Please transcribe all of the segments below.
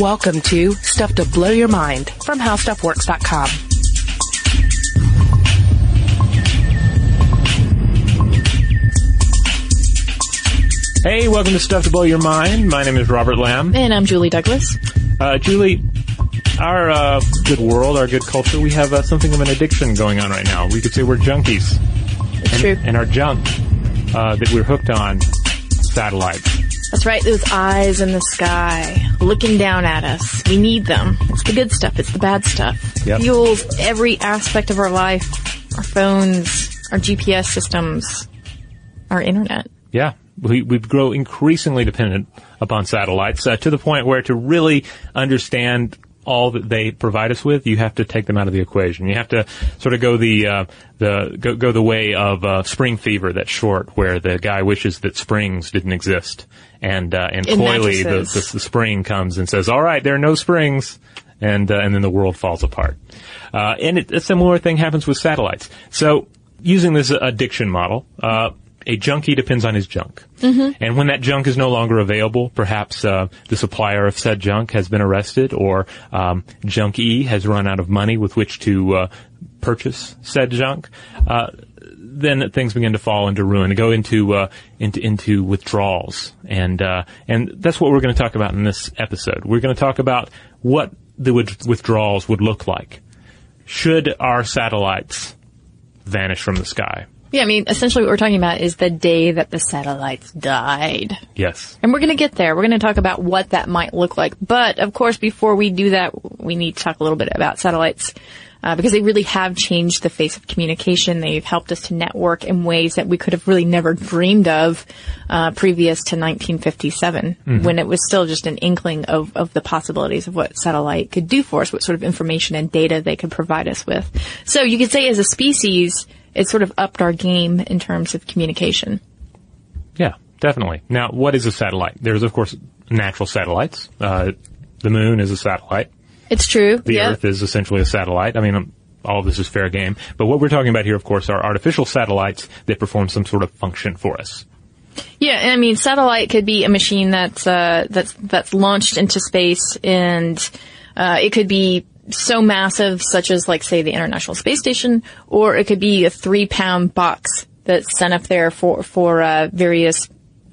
Welcome to Stuff to Blow Your Mind from HowStuffWorks.com. Hey, welcome to Stuff to Blow Your Mind. My name is Robert Lamb. And I'm Julie Douglas. Uh, Julie, our uh, good world, our good culture, we have uh, something of an addiction going on right now. We could say we're junkies. It's and, true. And our junk uh, that we're hooked on satellites. That's right, those eyes in the sky looking down at us. We need them. It's the good stuff, it's the bad stuff. Yep. Fuels every aspect of our life. Our phones, our GPS systems, our internet. Yeah, we, we grow increasingly dependent upon satellites uh, to the point where to really understand all that they provide us with, you have to take them out of the equation. You have to sort of go the uh, the go, go the way of uh, spring fever. That's short, where the guy wishes that springs didn't exist, and uh, and In coyly the, the, the spring comes and says, "All right, there are no springs." And, uh, and then the world falls apart. Uh, and it, a similar thing happens with satellites. So, using this addiction model, uh, a junkie depends on his junk. Mm-hmm. And when that junk is no longer available, perhaps uh, the supplier of said junk has been arrested, or um, Junkie has run out of money with which to uh, purchase said junk. Uh, then things begin to fall into ruin, go into uh, into into withdrawals, and uh, and that's what we're going to talk about in this episode. We're going to talk about what the withdrawals would look like. Should our satellites vanish from the sky? Yeah, I mean, essentially what we're talking about is the day that the satellites died. Yes. And we're going to get there. We're going to talk about what that might look like. But of course, before we do that, we need to talk a little bit about satellites. Uh, because they really have changed the face of communication. They've helped us to network in ways that we could have really never dreamed of uh, previous to 1957, when it was still just an inkling of, of the possibilities of what satellite could do for us, what sort of information and data they could provide us with. So you could say, as a species, it sort of upped our game in terms of communication. Yeah, definitely. Now, what is a satellite? There's, of course, natural satellites. Uh, the moon is a satellite. It's true. The yeah. Earth is essentially a satellite. I mean, um, all of this is fair game. But what we're talking about here, of course, are artificial satellites that perform some sort of function for us. Yeah, and I mean, satellite could be a machine that's uh, that's that's launched into space, and uh, it could be so massive, such as like say the International Space Station, or it could be a three-pound box that's sent up there for for uh, various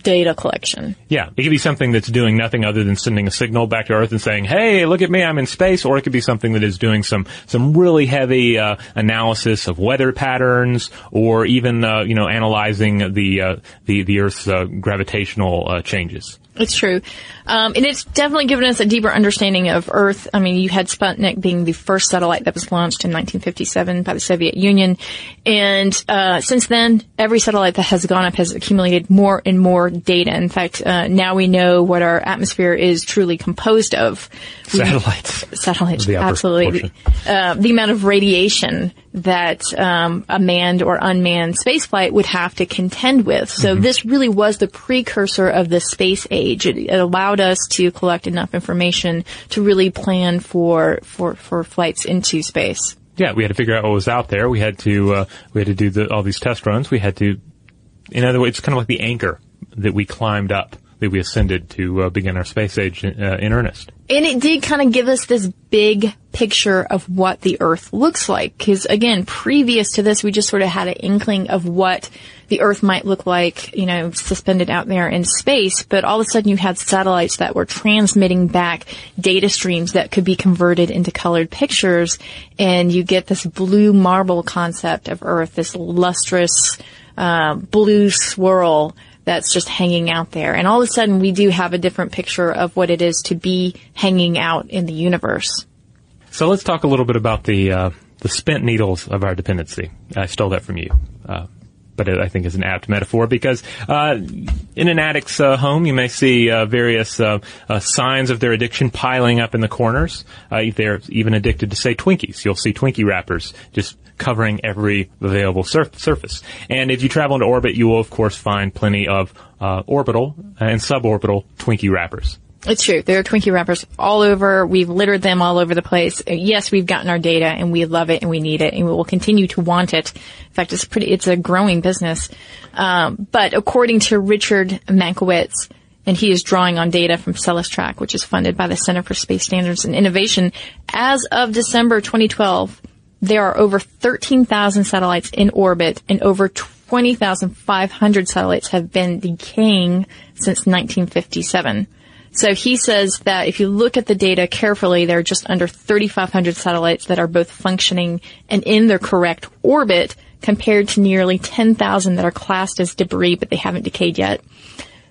data collection. Yeah, it could be something that's doing nothing other than sending a signal back to Earth and saying, "Hey, look at me, I'm in space," or it could be something that is doing some some really heavy uh, analysis of weather patterns, or even uh, you know analyzing the uh, the the Earth's uh, gravitational uh, changes. It's true. Um, and it's definitely given us a deeper understanding of Earth. I mean, you had Sputnik being the first satellite that was launched in 1957 by the Soviet Union. And, uh, since then, every satellite that has gone up has accumulated more and more data. In fact, uh, now we know what our atmosphere is truly composed of. We- Satellites. Satellites, absolutely. Uh, the amount of radiation that um, a manned or unmanned spaceflight would have to contend with. So Mm-hmm. this really was the precursor of the space age. It, it allowed us to collect enough information to really plan for for for flights into space. Yeah, we had to figure out what was out there. We had to uh, we had to do the, all these test runs. We had to, in other words, it's kind of like the anchor that we climbed up, that we ascended to uh, begin our space age in, uh, in earnest. And it did kind of give us this big picture of what the Earth looks like. Because again, previous to this, we just sort of had an inkling of what the Earth might look like, you know, suspended out there in space. But all of a sudden, you had satellites that were transmitting back data streams that could be converted into colored pictures, and you get this blue marble concept of Earth, this lustrous uh, blue swirl that's just hanging out there. And all of a sudden, we do have a different picture of what it is to be hanging out in the universe. So let's talk a little bit about the uh, the spent needles of our dependency. I stole that from you. Uh, but it, I think is an apt metaphor because uh, in an addict's uh, home, you may see uh, various uh, uh, signs of their addiction piling up in the corners. Uh, they're even addicted to, say, Twinkies. You'll see Twinkie wrappers just covering every available surf- surface. And if you travel into orbit, you will, of course, find plenty of orbital and suborbital Twinkie wrappers. It's true. There are Twinkie wrappers all over. We've littered them all over the place. Yes, we've gotten our data and we love it and we need it and we will continue to want it. In fact, it's pretty, it's a growing business. Um, but according to Richard Mankiewicz, and he is drawing on data from Celestrak, which is funded by the Center for Space Standards and Innovation. As of December 2012, there are over 13,000 satellites in orbit and over 20,500 satellites have been decaying since 1957. So he says that if you look at the data carefully, there are just under 3,500 satellites that are both functioning and in their correct orbit compared to nearly 10,000 that are classed as debris, but they haven't decayed yet.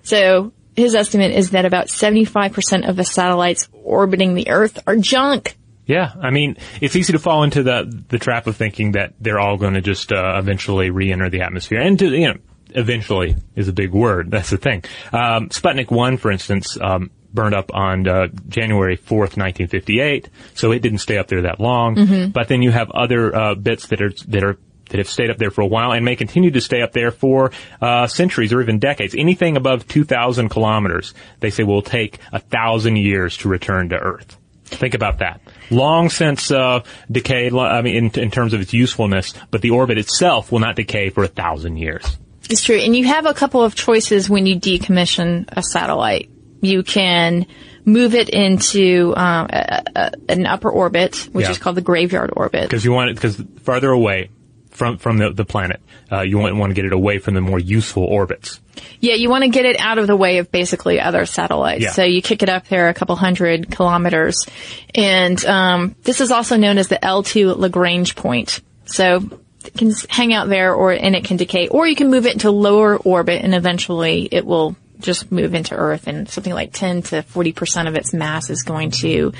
So his estimate is that about 75% of the satellites orbiting the Earth are junk. Yeah, I mean, it's easy to fall into the the trap of thinking that they're all going to just uh, eventually re-enter the atmosphere, and to, you know, eventually is a big word. That's the thing. Um, Sputnik one, for instance, um, burned up on uh, January fourth, nineteen fifty eight, so it didn't stay up there that long. Mm-hmm. But then you have other uh, bits that are that are that have stayed up there for a while and may continue to stay up there for uh, centuries or even decades. Anything above 2,000 kilometers, they say will take a thousand years to return to Earth. Think about that. Long since uh, decayed. I mean, in, in terms of its usefulness, but the orbit itself will not decay for a thousand years. It's true. And you have a couple of choices when you decommission a satellite. You can move it into um, a, a, an upper orbit, which Yeah. is called the graveyard orbit. because you want it because farther away from from the, the planet, uh, you want, want to get it away from the more useful orbits. Yeah, you want to get it out of the way of basically other satellites. Yeah. So you kick it up there a couple hundred kilometers. And um, this is also known as the L2 Lagrange point. So it can hang out there or and it can decay. Or you can move it into lower orbit and eventually it will just move into Earth and something like 10 to 40% of its mass is going to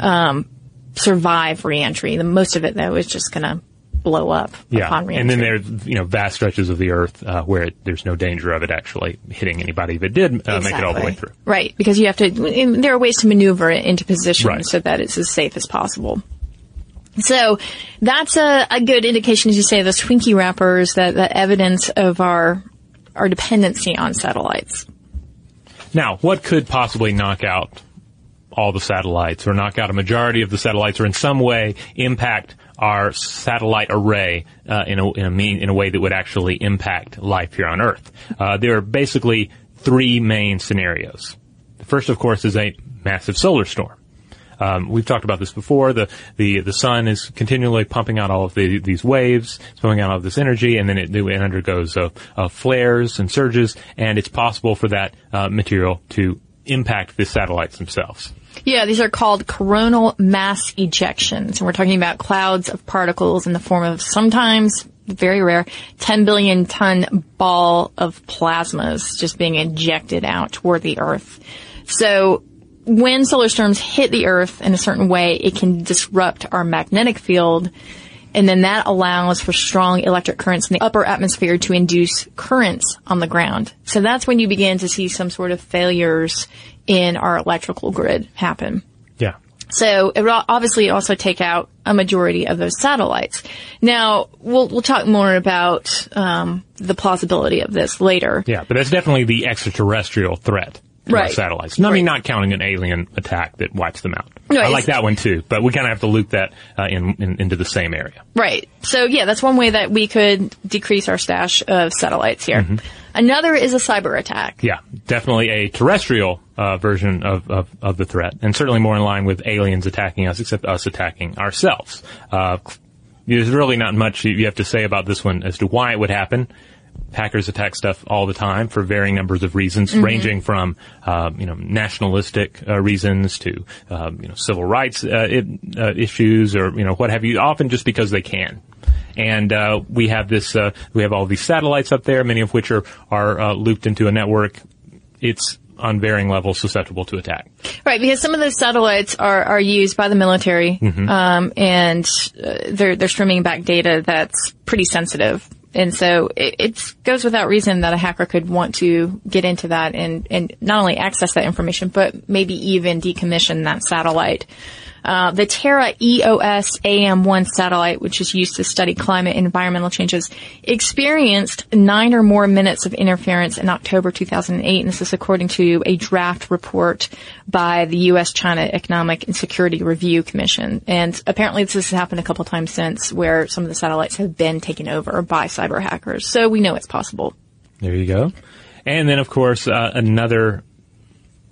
um, survive reentry. The most of it though is just going to blow up Yeah, upon reentry. and then there's you know vast stretches of the Earth uh, where it, there's no danger of it actually hitting anybody if it did uh, make it all the way through. Right, because you have to, there are ways to maneuver it into position Right. so that it's as safe as possible. So that's a, a good indication, as you say, those Twinkie wrappers, that, that evidence of our, our dependency on satellites. Now, what could possibly knock out all the satellites or knock out a majority of the satellites or in some way impact our satellite array uh, in, a, in, a mean, in a way that would actually impact life here on Earth? Uh, there are basically three main scenarios. The first, of course, is a massive solar storm. Um, we've talked about this before. The, the the sun is continually pumping out all of the, these waves, it's pumping out all of this energy, and then it, it undergoes uh, uh, flares and surges, and it's possible for that uh, material to impact the satellites themselves. Yeah, these are called coronal mass ejections. And we're talking about clouds of particles in the form of sometimes, very rare, 10 billion ton ball of plasmas just being ejected out toward the Earth. So when solar storms hit the Earth in a certain way, it can disrupt our magnetic field. And then that allows for strong electric currents in the upper atmosphere to induce currents on the ground. So that's when you begin to see some sort of failures in our electrical grid happen. Yeah. So it will obviously also take out a majority of those satellites. Now we'll we'll talk more about um, the plausibility of this later. Yeah, but that's definitely the extraterrestrial threat Right. satellites. I mean, not counting an alien attack that wipes them out. No, I like that one too, but we kind of have to loop that uh, in, in into the same area. Right. So yeah, that's one way that we could decrease our stash of satellites here. Mm-hmm. Another is a cyber attack. Yeah, definitely a terrestrial uh, version of, of, of the threat, and certainly more in line with aliens attacking us, except us attacking ourselves. Uh, there's really not much you have to say about this one as to why it would happen. Hackers attack stuff all the time for varying numbers of reasons, ranging from uh, you know nationalistic uh, reasons to uh, you know civil rights uh, i uh, issues or you know what have you. Often just because they can and uh, we have this uh, we have all these satellites up there, many of which are are uh, looped into a network. It's on varying levels susceptible to attack. Right, because some of those satellites are, are used by the military, Mm-hmm. um, and uh, they're they're streaming back data that's pretty sensitive, and so it, goes without reason that a hacker could want to get into that and and not only access that information, but maybe even decommission that satellite. Uh, the Terra EOS AM1 satellite, which is used to study climate and environmental changes, experienced nine or more minutes of interference in October 2008. And this is according to a draft report by the U.S.-China Economic and Security Review Commission. And apparently this has happened a couple times since where some of the satellites have been taken over by cyber hackers. So we know it's possible. There you go. And then, of course, uh, another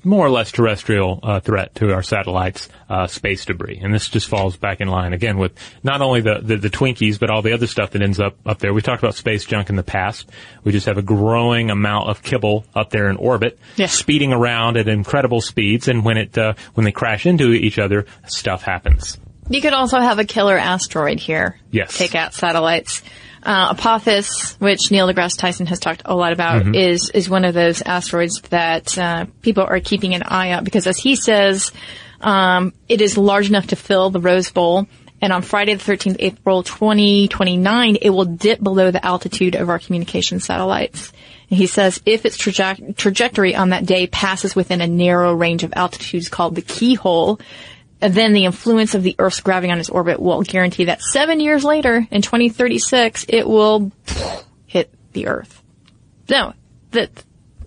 more or less terrestrial uh, threat to our satellites, uh, space debris. And this just falls back in line again with not only the, the, the Twinkies, but all the other stuff that ends up up there. We talked about space junk in the past. We just have a growing amount of kibble up there in orbit, Yeah. speeding around at incredible speeds. And when it uh, when they crash into each other, stuff happens. You could also have a killer asteroid here. Yes. Take out satellites. Uh, Apophis, which Neil deGrasse Tyson has talked a lot about, Mm-hmm. is is one of those asteroids that uh, people are keeping an eye out because, as he says, um, it is large enough to fill the Rose Bowl. And on Friday the 13th, April 2029, it will dip below the altitude of our communication satellites. And he says if its traje- trajectory on that day passes within a narrow range of altitudes called the keyhole, then the influence of the Earth's gravity on its orbit will guarantee that seven years later, in 2036, it will hit the Earth. No, that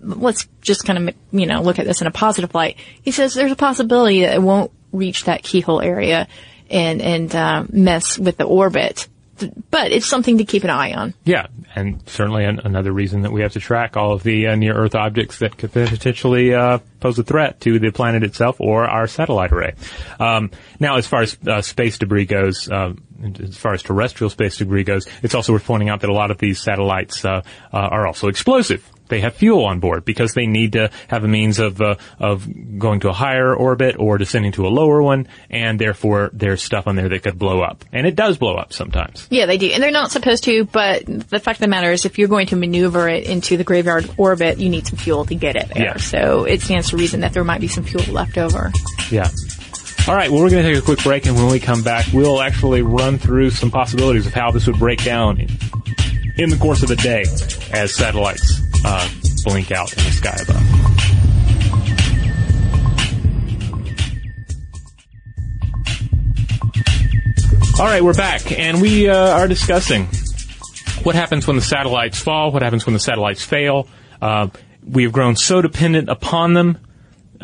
let's just kind of you know look at this in a positive light. He says there's a possibility that it won't reach that keyhole area and and uh, mess with the orbit, but it's something to keep an eye on. Yeah, and certainly an, another reason that we have to track all of the uh, near Earth objects that could potentially uh, pose a threat to the planet itself or our satellite array. Um, now, as far as uh, space debris goes, um, as far as terrestrial space debris goes, it's also worth pointing out that a lot of these satellites uh, uh, are also explosive. They have fuel on board because they need to have a means of uh, of going to a higher orbit or descending to a lower one, and therefore there's stuff on there that could blow up, and it does blow up sometimes. Yeah, they do. And they're not supposed to, but the fact of the matter is if you're going to maneuver it into the graveyard orbit, you need some fuel to get it there. Yeah. So it stands to reason that there might be some fuel left over. Yeah. All right. Well, we're going to take a quick break, and when we come back, we'll actually run through some possibilities of how this would break down in, in the course of a day as satellites uh, blink out in the sky above. All right, we're back, and we uh, are discussing what happens when the satellites fall, what happens when the satellites fail. Uh, we have grown so dependent upon them,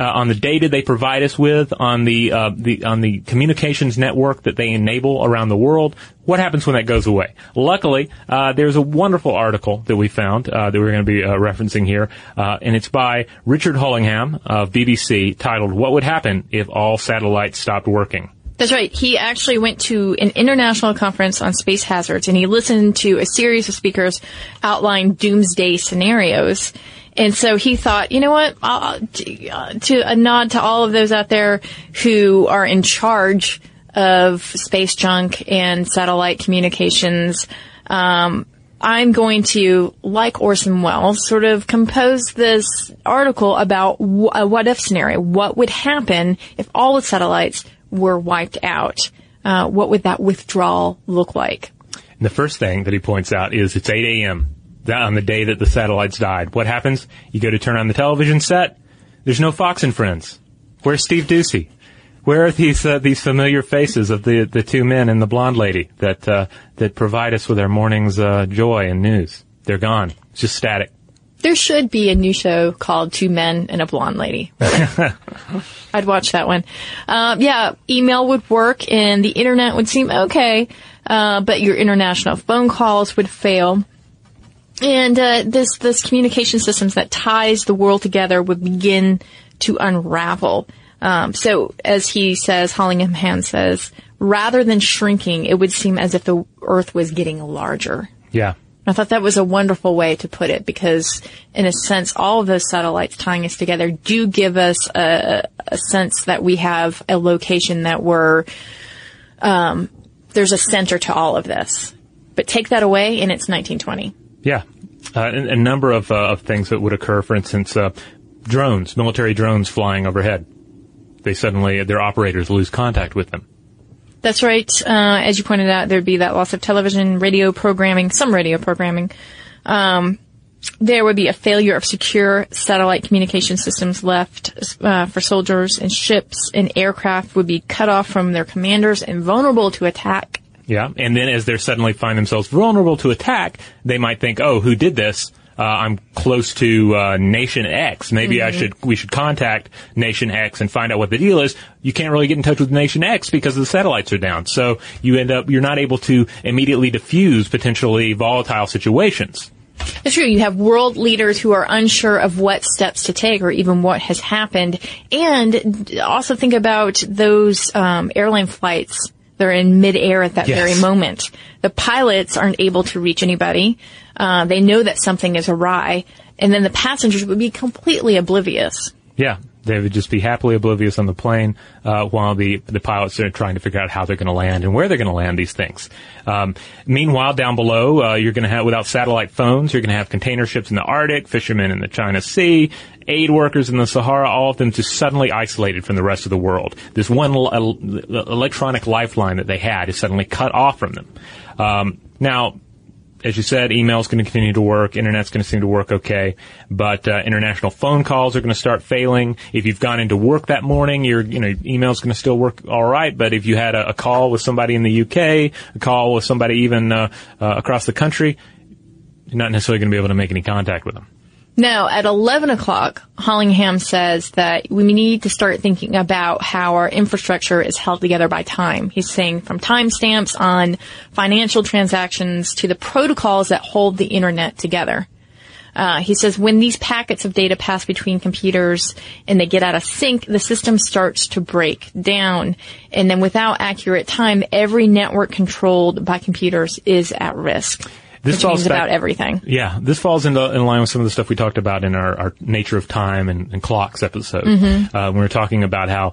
uh, on the data they provide us with, on the, uh, the on the communications network that they enable around the world. What happens when that goes away? Luckily, uh, there's a wonderful article that we found uh, that we're going to be uh, referencing here, uh, and it's by Richard Hollingham of BBC, titled "What Would Happen If All Satellites Stopped Working." That's right. He actually went to an international conference on space hazards and he listened to a series of speakers outline doomsday scenarios. And so he thought, you know what, to, uh, to a nod to all of those out there who are in charge of space junk and satellite communications, um, I'm going to, like Orson Welles, sort of compose this article about a what if scenario. What would happen if all the satellites were wiped out? Uh, what would that withdrawal look like? And the first thing that he points out is it's 8 a.m. on the day that the satellites died. What happens? You go to turn on the television set. There's no Fox and Friends. Where's Steve Doocy? Where are these uh, these familiar faces of the the two men and the blonde lady that uh, that provide us with our morning's uh, joy and news? They're gone. It's just static. There should be a new show called Two Men and a Blonde Lady. I'd watch that one. Um, yeah, email would work and the internet would seem okay, uh, but your international phone calls would fail. And uh, this this communication systems that ties the world together would begin to unravel. Um, so, as he says, Hollingham says, rather than shrinking, it would seem as if the Earth was getting larger. Yeah. I thought that was a wonderful way to put it because, in a sense, all of those satellites tying us together do give us a, a sense that we have a location that we're, um, there's a center to all of this. But take that away and it's 1920. Yeah. Uh, a, a number of, uh, of things that would occur, for instance, uh, drones, military drones flying overhead. They suddenly, their operators lose contact with them. That's right. Uh, as you pointed out, there'd be that loss of television, radio programming, some radio programming. Um, there would be a failure of secure satellite communication systems left uh, for soldiers and ships and aircraft would be cut off from their commanders and vulnerable to attack. Yeah. And then as they suddenly find themselves vulnerable to attack, they might think, oh, who did this? Uh, I'm close to uh, Nation X. Maybe I should we should contact Nation X and find out what the deal is. You can't really get in touch with Nation X because the satellites are down. So you end up you're not able to immediately diffuse potentially volatile situations. It's true. You have world leaders who are unsure of what steps to take or even what has happened. And also think about those um, airline flights. They're in midair at that Yes. very moment. The pilots aren't able to reach anybody. Uh, they know that something is awry. And then the passengers would be completely oblivious. Yeah, they would just be happily oblivious on the plane uh, while the the pilots are trying to figure out how they're going to land and where they're going to land these things. Um, meanwhile, down below, uh, you're going to have without satellite phones, you're going to have container ships in the Arctic, fishermen in the China Sea, aid workers in the Sahara, all of them just suddenly isolated from the rest of the world. This one electronic lifeline that they had is suddenly cut off from them. Um, now, as you said, email is going to continue to work, internet's going to seem to work okay, but uh, international phone calls are going to start failing. If you've gone into work that morning, your you know email's going to still work all right, but if you had a, a call with somebody in the UK, a call with somebody even uh, uh, across the country, you're not necessarily going to be able to make any contact with them. Now, at 11 o'clock, Hollingham says that we need to start thinking about how our infrastructure is held together by time. He's saying from timestamps on financial transactions to the protocols that hold the internet together. Uh, he says when these packets of data pass between computers and they get out of sync, the system starts to break down. And then without accurate time, every network controlled by computers is at risk. This falls back- about everything. Yeah, this falls into in line with some of the stuff we talked about in our, our nature of time and, and clocks episode. Mm-hmm. Uh, when we were talking about how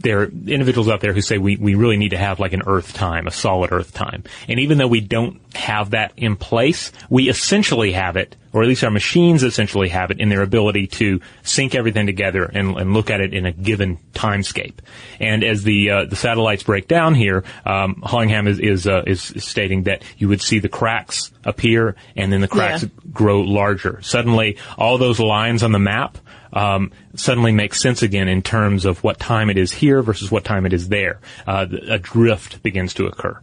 there are individuals out there who say we, we really need to have like an Earth time, a solid Earth time. And even though we don't have that in place, we essentially have it, or at least our machines essentially have it in their ability to sync everything together and, and look at it in a given timescape. And as the uh, the satellites break down here, um, Hollingham is is, uh, is stating that you would see the cracks appear, and then the cracks Yeah. grow larger. Suddenly, all those lines on the map um, suddenly makes sense again in terms of what time it is here versus what time it is there. Uh, a drift begins to occur.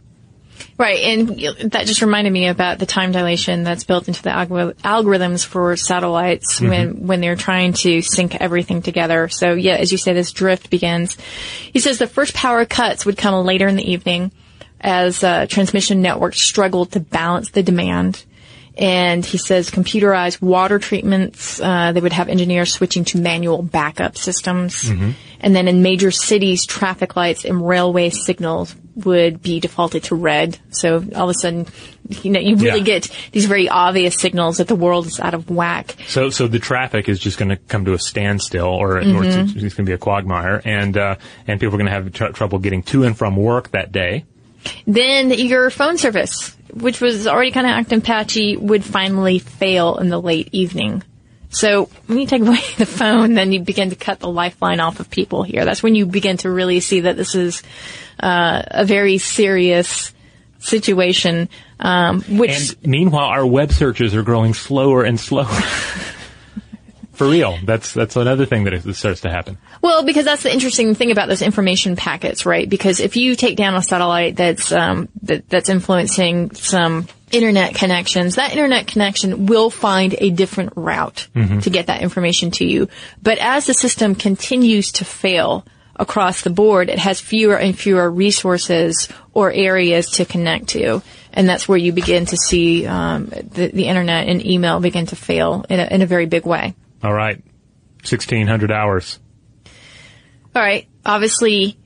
Right, and that just reminded me about the time dilation that's built into the algor- algorithms for satellites when when they're trying to sync everything together. So yeah, as you say, this drift begins. He says the first power cuts would come later in the evening as uh, transmission networks struggled to balance the demand. And he says computerized water treatments, uh, they would have engineers switching to manual backup systems. And then in major cities, traffic lights and railway signals would be defaulted to red. So all of a sudden, you know, you really Yeah. get these very obvious signals that the world is out of whack. So, so the traffic is just going to come to a standstill, or, or it's, it's going to be a quagmire, and uh, and people are going to have tr- trouble getting to and from work that day. Then your phone service, which was already kind of acting patchy, would finally fail in the late evening. So when you take away the phone, then you begin to cut the lifeline off of people here. That's when you begin to really see that this is uh, a very serious situation. Um, which And meanwhile, our web searches are growing slower and slower. For real, that's that's another thing that is- that starts to happen. Well, because that's the interesting thing about those information packets, right? Because if you take down a satellite that's um, that, that's influencing some internet connections, that internet connection will find a different route to get that information to you. But as the system continues to fail across the board, it has fewer and fewer resources or areas to connect to. And that's where you begin to see um, the, the internet and email begin to fail in a, in a very big way. All right, sixteen hundred hours. All right. Obviously,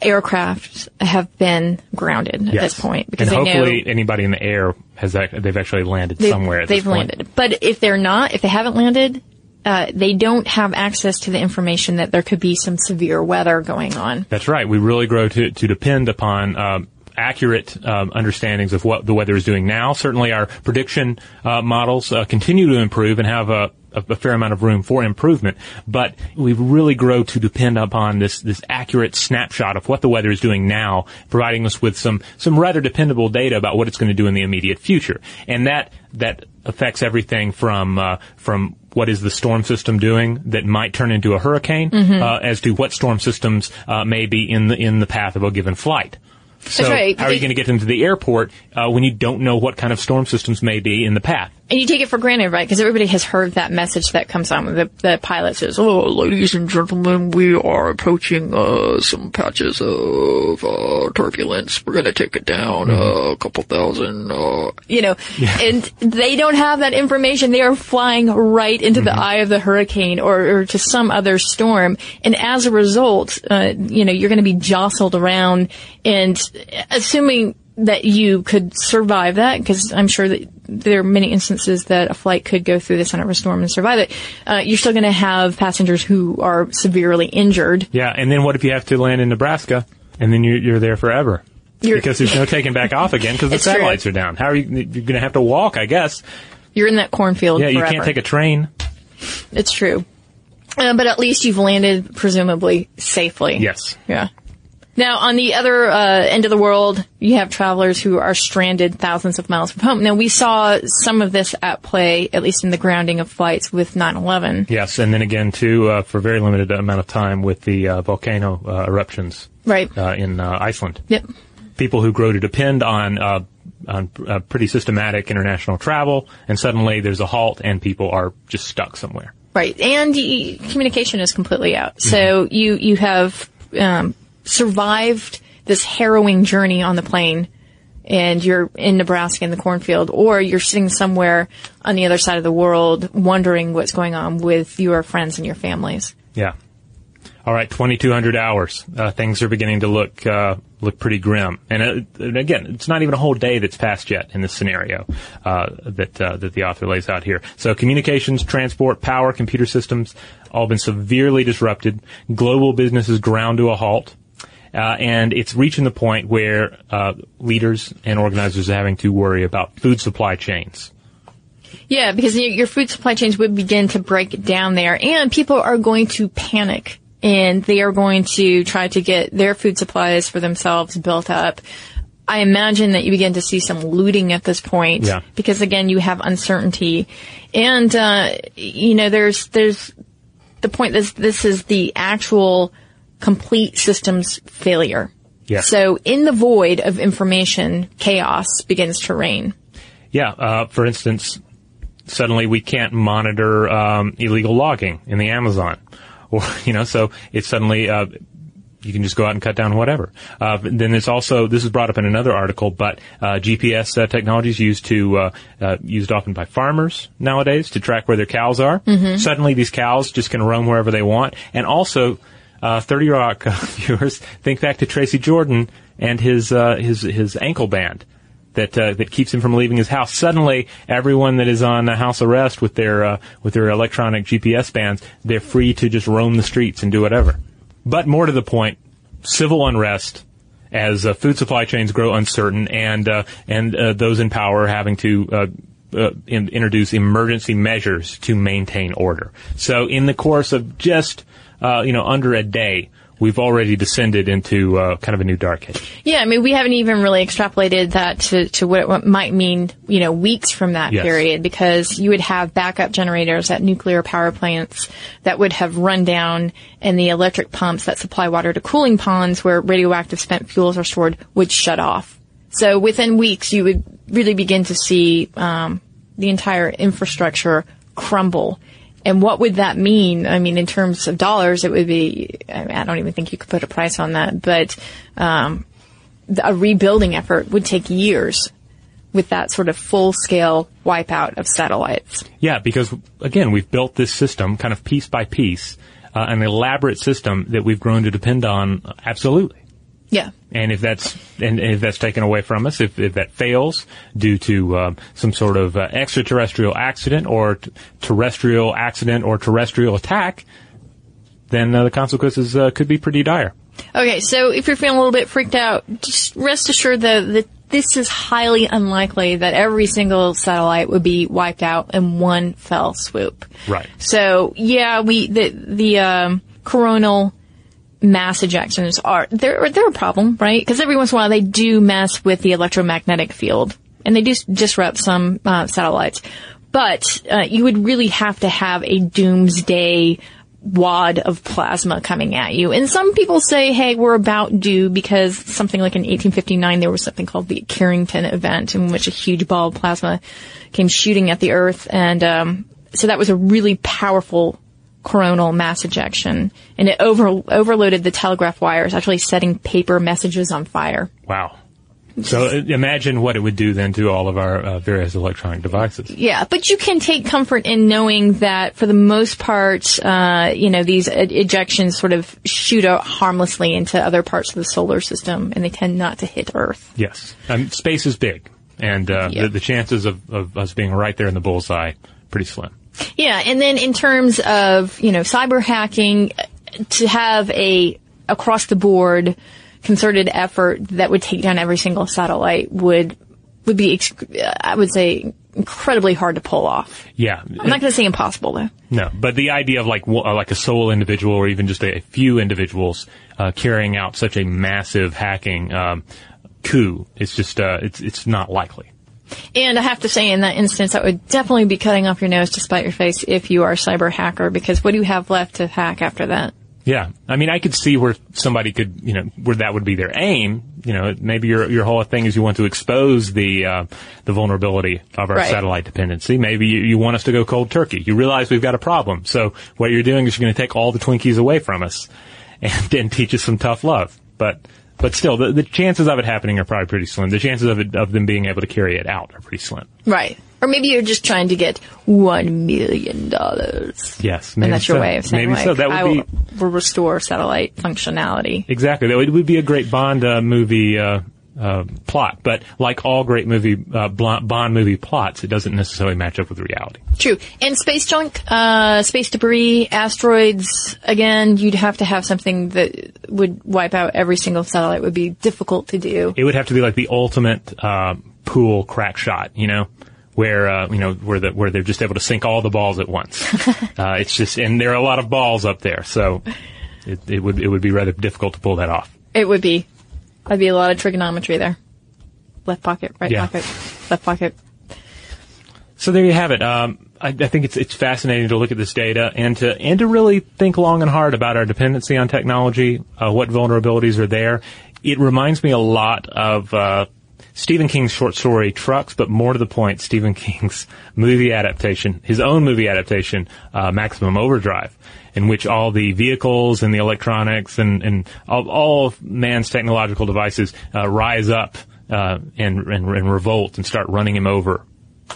aircraft have been grounded at Yes. this point because and hopefully know anybody in the air has that they've actually landed they've, somewhere. At they've this point. landed. But if they're not, if they haven't landed, uh, they don't have access to the information that there could be some severe weather going on. That's right. We really grow to, to depend upon um, accurate um, understandings of what the weather is doing now. Certainly, our prediction uh, models uh, continue to improve and have a, a, a fair amount of room for improvement. But we really grow to depend upon this this accurate snapshot of what the weather is doing now, providing us with some some rather dependable data about what it's going to do in the immediate future. And that that affects everything from uh, from what is the storm system doing that might turn into a hurricane, uh, as to what storm systems uh, may be in the in the path of a given flight. So right. how are you going to get them to the airport uh, when you don't know what kind of storm systems may be in the path? And you take it for granted, right? Because everybody has heard that message that comes on. The, the pilot says, "Oh, ladies and gentlemen, we are approaching uh, some patches of uh, turbulence. We're going to take it down uh, a couple thousand, uh, you know." And they don't have that information. They are flying right into the eye of the hurricane or, or to some other storm, and as a result, uh, you know, you're going to be jostled around. And assuming that you could survive that, because I'm sure that there are many instances that a flight could go through the center of a storm and survive it. Uh, you're still going to have passengers who are severely injured. Yeah, and then what if you have to land in Nebraska and then you're, you're there forever? You're- because there's no taking back off again because the It's true. satellites are down. How are you? You're going to have to walk, I guess. You're in that cornfield. Yeah, you can't take a train. It's true. Uh, but at least you've landed presumably safely. Yes. Yeah. Now, on the other uh, end of the world, you have travelers who are stranded thousands of miles from home. Now, we saw some of this at play, at least in the grounding of flights with 9/11. Yes, and then again too uh, for a very limited amount of time with the uh, volcano uh, eruptions Right. uh, in uh, Iceland. Yep. People who grow to depend on uh, on uh, pretty systematic international travel, and suddenly there's a halt, and people are just stuck somewhere. Right, and y- communication is completely out. So you you have um, survived this harrowing journey on the plane, and you're in Nebraska in the cornfield, or you're sitting somewhere on the other side of the world, wondering what's going on with your friends and your families. Yeah. All right, 2,200 hours. Uh, things are beginning to look uh, look pretty grim. And, uh, and again, it's not even a whole day that's passed yet in this scenario uh, that uh, that the author lays out here. So communications, transport, power, computer systems, all been severely disrupted. Global business is ground to a halt. Uh, and it's reaching the point where uh, leaders and organizers are having to worry about food supply chains. Yeah, because your, food supply chains would begin to break down there, and people are going to panic, and they are going to try to get their food supplies for themselves built up. I imagine that you begin to see some looting at this point, Yeah. because again, you have uncertainty, and uh, you know, there's there's the point that this is the actual complete systems failure. Yeah. So in the void of information, chaos begins to reign. Yeah, uh, for instance, suddenly we can't monitor um, illegal logging in the Amazon, or you know, so it's suddenly uh, you can just go out and cut down whatever. Uh, then there's also this is brought up in another article, but uh, GPS uh, technology is used to uh, uh, used often by farmers nowadays to track where their cows are. Suddenly, these cows just can roam wherever they want, and also. Uh, 30 Rock viewers, think back to Tracy Jordan and his uh, his his ankle band that uh, that keeps him from leaving his house. Suddenly, everyone that is on uh, house arrest with their uh, with their electronic GPS bands, they're free to just roam the streets and do whatever. But more to the point, civil unrest as uh, food supply chains grow uncertain and uh, and uh, those in power having to in, introduce emergency measures to maintain order. So, in the course of just uh, you know under a day, we've already descended into uh, kind of a new dark age. Yeah, I mean, we haven't even really extrapolated that to, to what it might mean, you know, weeks from that Yes. period, because you would have backup generators at nuclear power plants that would have run down, and the electric pumps that supply water to cooling ponds where radioactive spent fuels are stored would shut off. So within weeks, you would really begin to see um, the entire infrastructure crumble. And what would that mean? I mean, in terms of dollars, it would be, I, mean, I don't even think you could put a price on that, but, um, a rebuilding effort would take years with that sort of full scale wipeout of satellites. Yeah, because again, we've built this system kind of piece by piece, uh, an elaborate system that we've grown to depend on. Absolutely. Yeah. And if that's and if that's taken away from us, if, if that fails due to um, some sort of uh, extraterrestrial accident or t- terrestrial accident or terrestrial attack, then uh, the consequences uh, could be pretty dire. Okay, so if you're feeling a little bit freaked out, just rest assured that, that this is highly unlikely that every single satellite would be wiped out in one fell swoop. Right. So yeah, we the the um, coronal mass ejections are they're they're a problem, right? Because every once in a while they do mess with the electromagnetic field, and they do disrupt some uh, satellites. But uh, you would really have to have a doomsday wad of plasma coming at you. And some people say, hey, we're about due because something like in 1859 there was something called the Carrington event in which a huge ball of plasma came shooting at the Earth. And um, so that was a really powerful coronal mass ejection. And it over, overloaded the telegraph wires, actually setting paper messages on fire. Wow. So uh, imagine what it would do then to all of our uh, various electronic devices. Yeah, but you can take comfort in knowing that for the most part, uh, you know, these ed- ejections sort of shoot out harmlessly into other parts of the solar system, and they tend not to hit Earth. Yes, um, space is big, and uh, Yeah. the, the chances of, of us being right there in the bullseye pretty slim. Yeah, and then in terms of you know cyber hacking, to have a across the board concerted effort that would take down every single satellite would would be I would say incredibly hard to pull off. Yeah, I'm not going to say impossible though. no, but the idea of like like a sole individual or even just a, a few individuals uh, carrying out such a massive hacking um, coup, it's just uh, it's it's not likely. And I have to say, in that instance, that would definitely be cutting off your nose to spite your face if you are a cyber hacker, because what do you have left to hack after that? Yeah, I mean, I could see where somebody could, you know, where that would be their aim. You know, maybe your your whole thing is you want to expose the uh, the vulnerability of our Right. satellite dependency. Maybe you, you want us to go cold turkey. You realize we've got a problem, so what you're doing is you're going to take all the Twinkies away from us and then teach us some tough love. But but still, the, the chances of it happening are probably pretty slim. The chances of it of them being able to carry it out are pretty slim. Right. Or maybe you're just trying to get one million dollars. Yes, And that's your so. way of saying, maybe like, so. That would I be will, will restore satellite functionality. Exactly. That would, would be a great Bond uh, movie uh, uh, plot. But like all great movie uh, Bond movie plots, it doesn't necessarily match up with reality. True. And space junk, uh, space debris, asteroids, again, you'd have to have something that would wipe out every single satellite. It would be difficult to do. It would have to be like the ultimate uh, pool crack shot, you know, where uh, you know where the where they're just able to sink all the balls at once. uh, it's just and there are a lot of balls up there, so it, it would it would be rather difficult to pull that off. It would be. That'd be a lot of trigonometry there. Left pocket, right Yeah. pocket, left pocket. So there you have it. Um, I, I think it's it's fascinating to look at this data and to and to really think long and hard about our dependency on technology, uh, what vulnerabilities are there. It reminds me a lot of uh, Stephen King's short story Trucks, but more to the point, Stephen King's movie adaptation, his own movie adaptation, uh, Maximum Overdrive, in which all the vehicles and the electronics and and all, all of man's technological devices uh, rise up. Uh, and, and and revolt and start running him over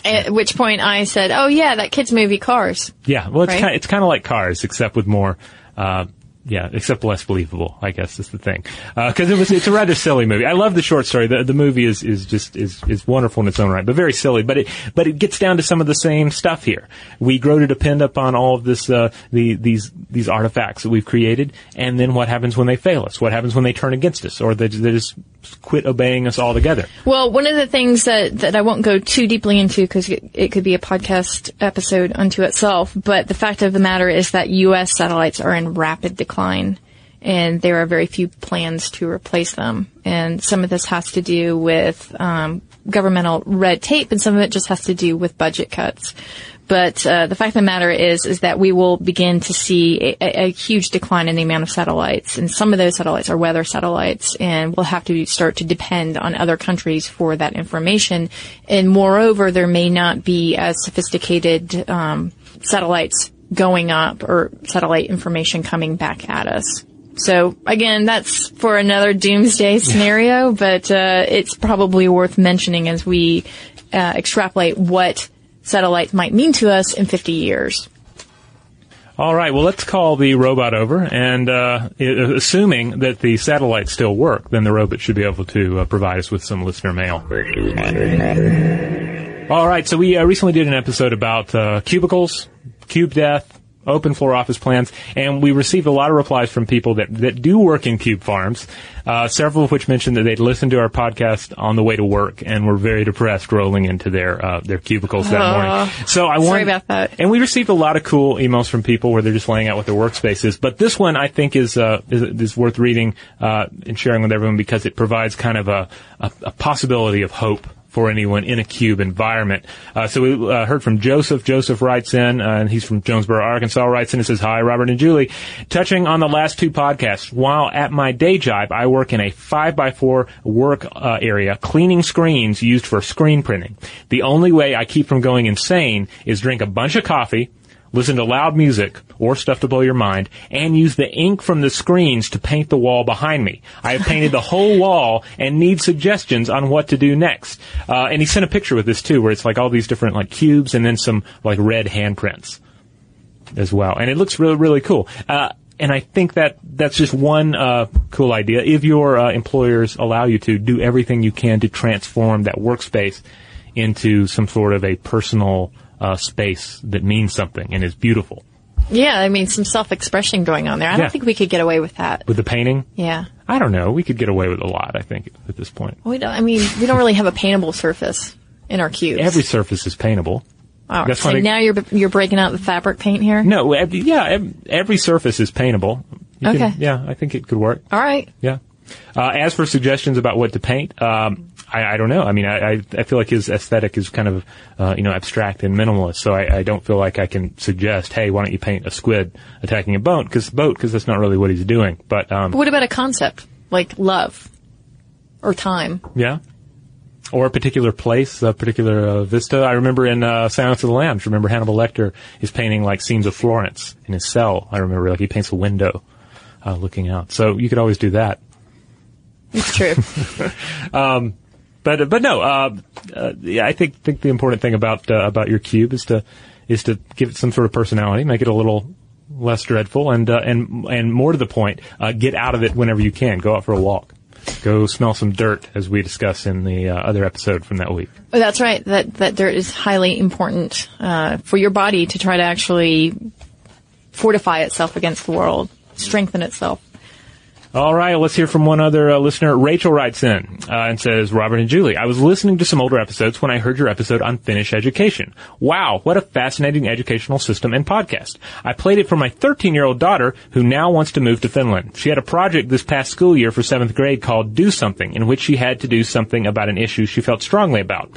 At which point I said, "Oh yeah, that kids movie Cars." Yeah, well, it's Right? kind it's kind of like Cars, except with more, uh, yeah, except less believable. I guess is the thing, because it was it's a rather silly movie. I love the short story. The the movie is is just is is wonderful in its own right, but very silly. But it but it gets down to some of the same stuff here. We grow to depend upon all of this uh, the these these artifacts that we've created, and then what happens when they fail us? What happens when they turn against us, or they, they just quit obeying us altogether? Well, one of the things that, that I won't go too deeply into because it, could be a podcast episode unto itself, but the fact of the matter is that U.S. satellites are in rapid decline and there are very few plans to replace them. And some of this has to do with um, governmental red tape and some of it just has to do with budget cuts. But uh, the fact of the matter is, is that we will begin to see a, a, huge decline in the amount of satellites, and some of those satellites are weather satellites, and we'll have to start to depend on other countries for that information. And moreover, there may not be as sophisticated um, satellites going up or satellite information coming back at us. So again, that's for another doomsday scenario, but uh, it's probably worth mentioning as we uh, extrapolate what satellites might mean to us in 50 years. All right. Well, let's call the robot over, and uh, assuming that the satellites still work, then the robot should be able to uh, provide us with some listener mail. All right. So we uh, recently did an episode about uh, cubicles, cube death, open floor office plans, and we received a lot of replies from people that, that do work in cube farms. Uh, several of which mentioned that they'd listened to our podcast on the way to work and were very depressed rolling into their uh, their cubicles that morning. So I want, about that. and we received a lot of cool emails from people where they're just laying out what their workspace is. But this one I think is uh, is, is worth reading uh, and sharing with everyone because it provides kind of a, a, a possibility of hope for anyone in a cube environment. Uh, so we uh, heard from Joseph. Joseph writes in, uh, and he's from Jonesboro, Arkansas. Writes in and says, "Hi, Robert and Julie. Touching on the last two podcasts, while at my day job, I work in a five by four work uh, area, cleaning screens used for screen printing. The only way I keep from going insane is drink a bunch of coffee." Listen to loud music or stuff to blow your mind, and use the ink from the screens to paint the wall behind me. I have painted the whole wall and need suggestions on what to do next. Uh, and he sent a picture with this too, where it's like all these different like cubes and then some like red handprints as well. And it looks really, really cool. Uh, and I think that that's just one uh, cool idea. If your uh, employers allow you to do everything you can to transform that workspace into some sort of a personal uh, space that means something and is beautiful. Yeah, I mean, some self-expression going on there. I Yeah. don't think we could get away with that. With the painting, Yeah. I don't know. We could get away with a lot, I think, at this point. We don't, I mean, we don't really have a paintable surface in our cubes. Every surface is paintable. Oh, that's so now you're you're breaking out the fabric paint here. No, yeah, ev- every surface is paintable. You can- Okay. yeah, I think it could work. All right. Yeah. Uh, as for suggestions about what to paint, um, I, I don't know. I mean, I, I, I feel like his aesthetic is kind of, uh, you know, abstract and minimalist. So I, I don't feel like I can suggest, hey, why don't you paint a squid attacking a boat? Because boat, because that's not really what he's doing. But um, But what about a concept like love or time? yeah. Or a particular place, a particular uh, vista. I remember in uh, Silence of the Lambs. Remember Hannibal Lecter is painting like scenes of Florence in his cell. I remember like he paints a window, uh, looking out. So you could always do that. It's true. But but no, uh, uh, yeah, I think think the important thing about uh, about your cube is to is to give it some sort of personality, make it a little less dreadful, and uh, and and more to the point, uh, get out of it whenever you can. Go out for a walk, go smell some dirt, as we discuss in the uh, other episode from that week. Oh, That's right. That that dirt is highly important uh, for your body to try to actually fortify itself against the world, strengthen itself. All right, let's hear from one other uh, listener. Rachel writes in uh, and says, Robert and Julie, I was listening to some older episodes when I heard your episode on Finnish education. Wow, what a fascinating educational system and podcast. I played it for my 13-year-old daughter who now wants to move to Finland. She had a project this past school year for 7th grade called Do Something, in which she had to do something about an issue she felt strongly about.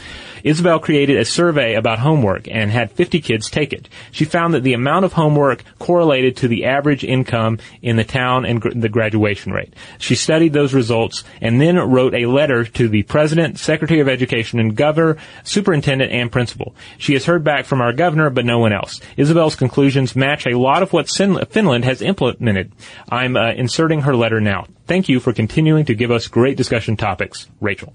Isabel created a survey about homework and had 50 kids take it. She found that the amount of homework correlated to the average income in the town and gr- the graduation rate. She studied those results and then wrote a letter to the president, secretary of education, and governor, superintendent, and principal. She has heard back from our governor, but no one else. Isabel's conclusions match a lot of what Sin- Finland has implemented. I'm uh, inserting her letter now. Thank you for continuing to give us great discussion topics, Rachel.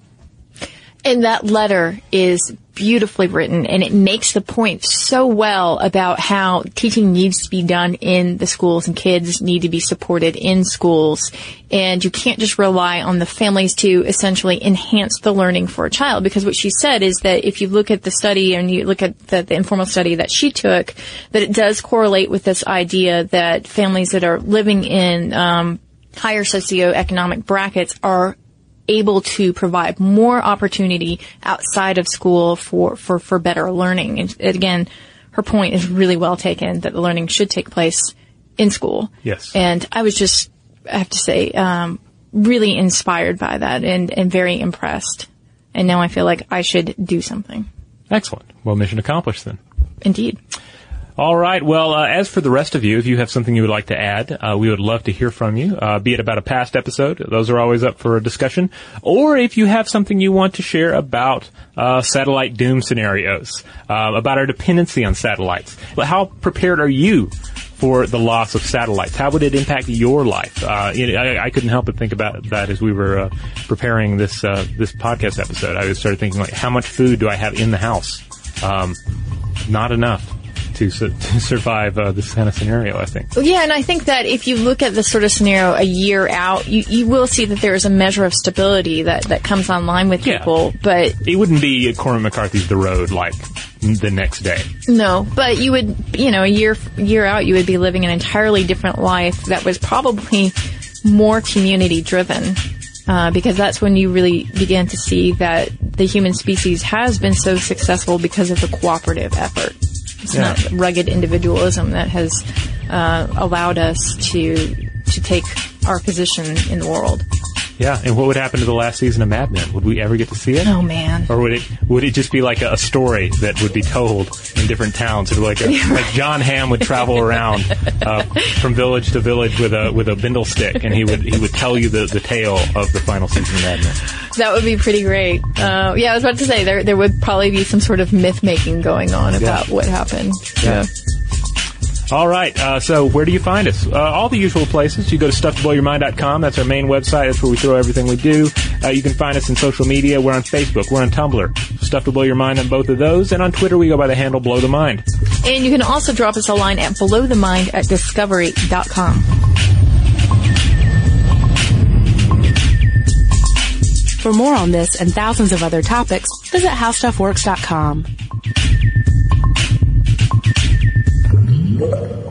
And that letter is beautifully written and it makes the point so well about how teaching needs to be done in the schools and kids need to be supported in schools. And you can't just rely on the families to essentially enhance the learning for a child because what she said is that if you look at the study and you look at the, the informal study that she took, that it does correlate with this idea that families that are living in, um, higher socioeconomic brackets are able to provide more opportunity outside of school for, for, for better learning. And again, her point is really well taken that the learning should take place in school. Yes. And I was just, I have to say, um, really inspired by that and, and very impressed. And now I feel like I should do something. Excellent. Well, mission accomplished then. Indeed. All right. Well, uh, as for the rest of you, if you have something you would like to add, uh, we would love to hear from you. Uh, be it about a past episode; those are always up for a discussion. Or if you have something you want to share about uh, satellite doom scenarios, uh, about our dependency on satellites. But how prepared are you for the loss of satellites? How would it impact your life? Uh, you know, I, I couldn't help but think about that as we were uh, preparing this uh, this podcast episode. I started thinking like, how much food do I have in the house? Um, not enough to, su- to survive uh, this kind of scenario. I think. Yeah, and I think that if you look at this sort of scenario a year out, you, you will see that there is a measure of stability that, that comes online with Yeah. people. But It wouldn't be Cormac McCarthy's The Road like the next day. no, but you would, you know, a year year out, you would be living an entirely different life that was probably more community driven. Uh, because that's when you really begin to see that the human species has been so successful because of the cooperative effort. It's Yeah. not rugged individualism that has uh, allowed us to to take our position in the world. Yeah, and what would happen to the last season of Mad Men? Would we ever get to see it? Oh man. Or would it would it just be like a, a story that would be told in different towns? It would like a, like Jon Hamm would travel around uh, from village to village with a with a bindle stick, and he would he would tell you the, the tale of the final season of Mad Men. That would be pretty great. Uh, yeah, I was about to say there there would probably be some sort of myth making going on about what happened. Yeah. All right. Uh, so where do you find us? Uh, all the usual places. You go to stufftoblowyourmind.com. That's our main website. That's where we throw everything we do. Uh, you can find us in social media. We're on Facebook. We're on Tumblr. Stuff to blow your mind on both of those. And on Twitter, we go by the handle Blow the Mind. And you can also drop us a line at blowthemind at discovery.com. For more on this and thousands of other topics, visit howstuffworks.com. Thank you.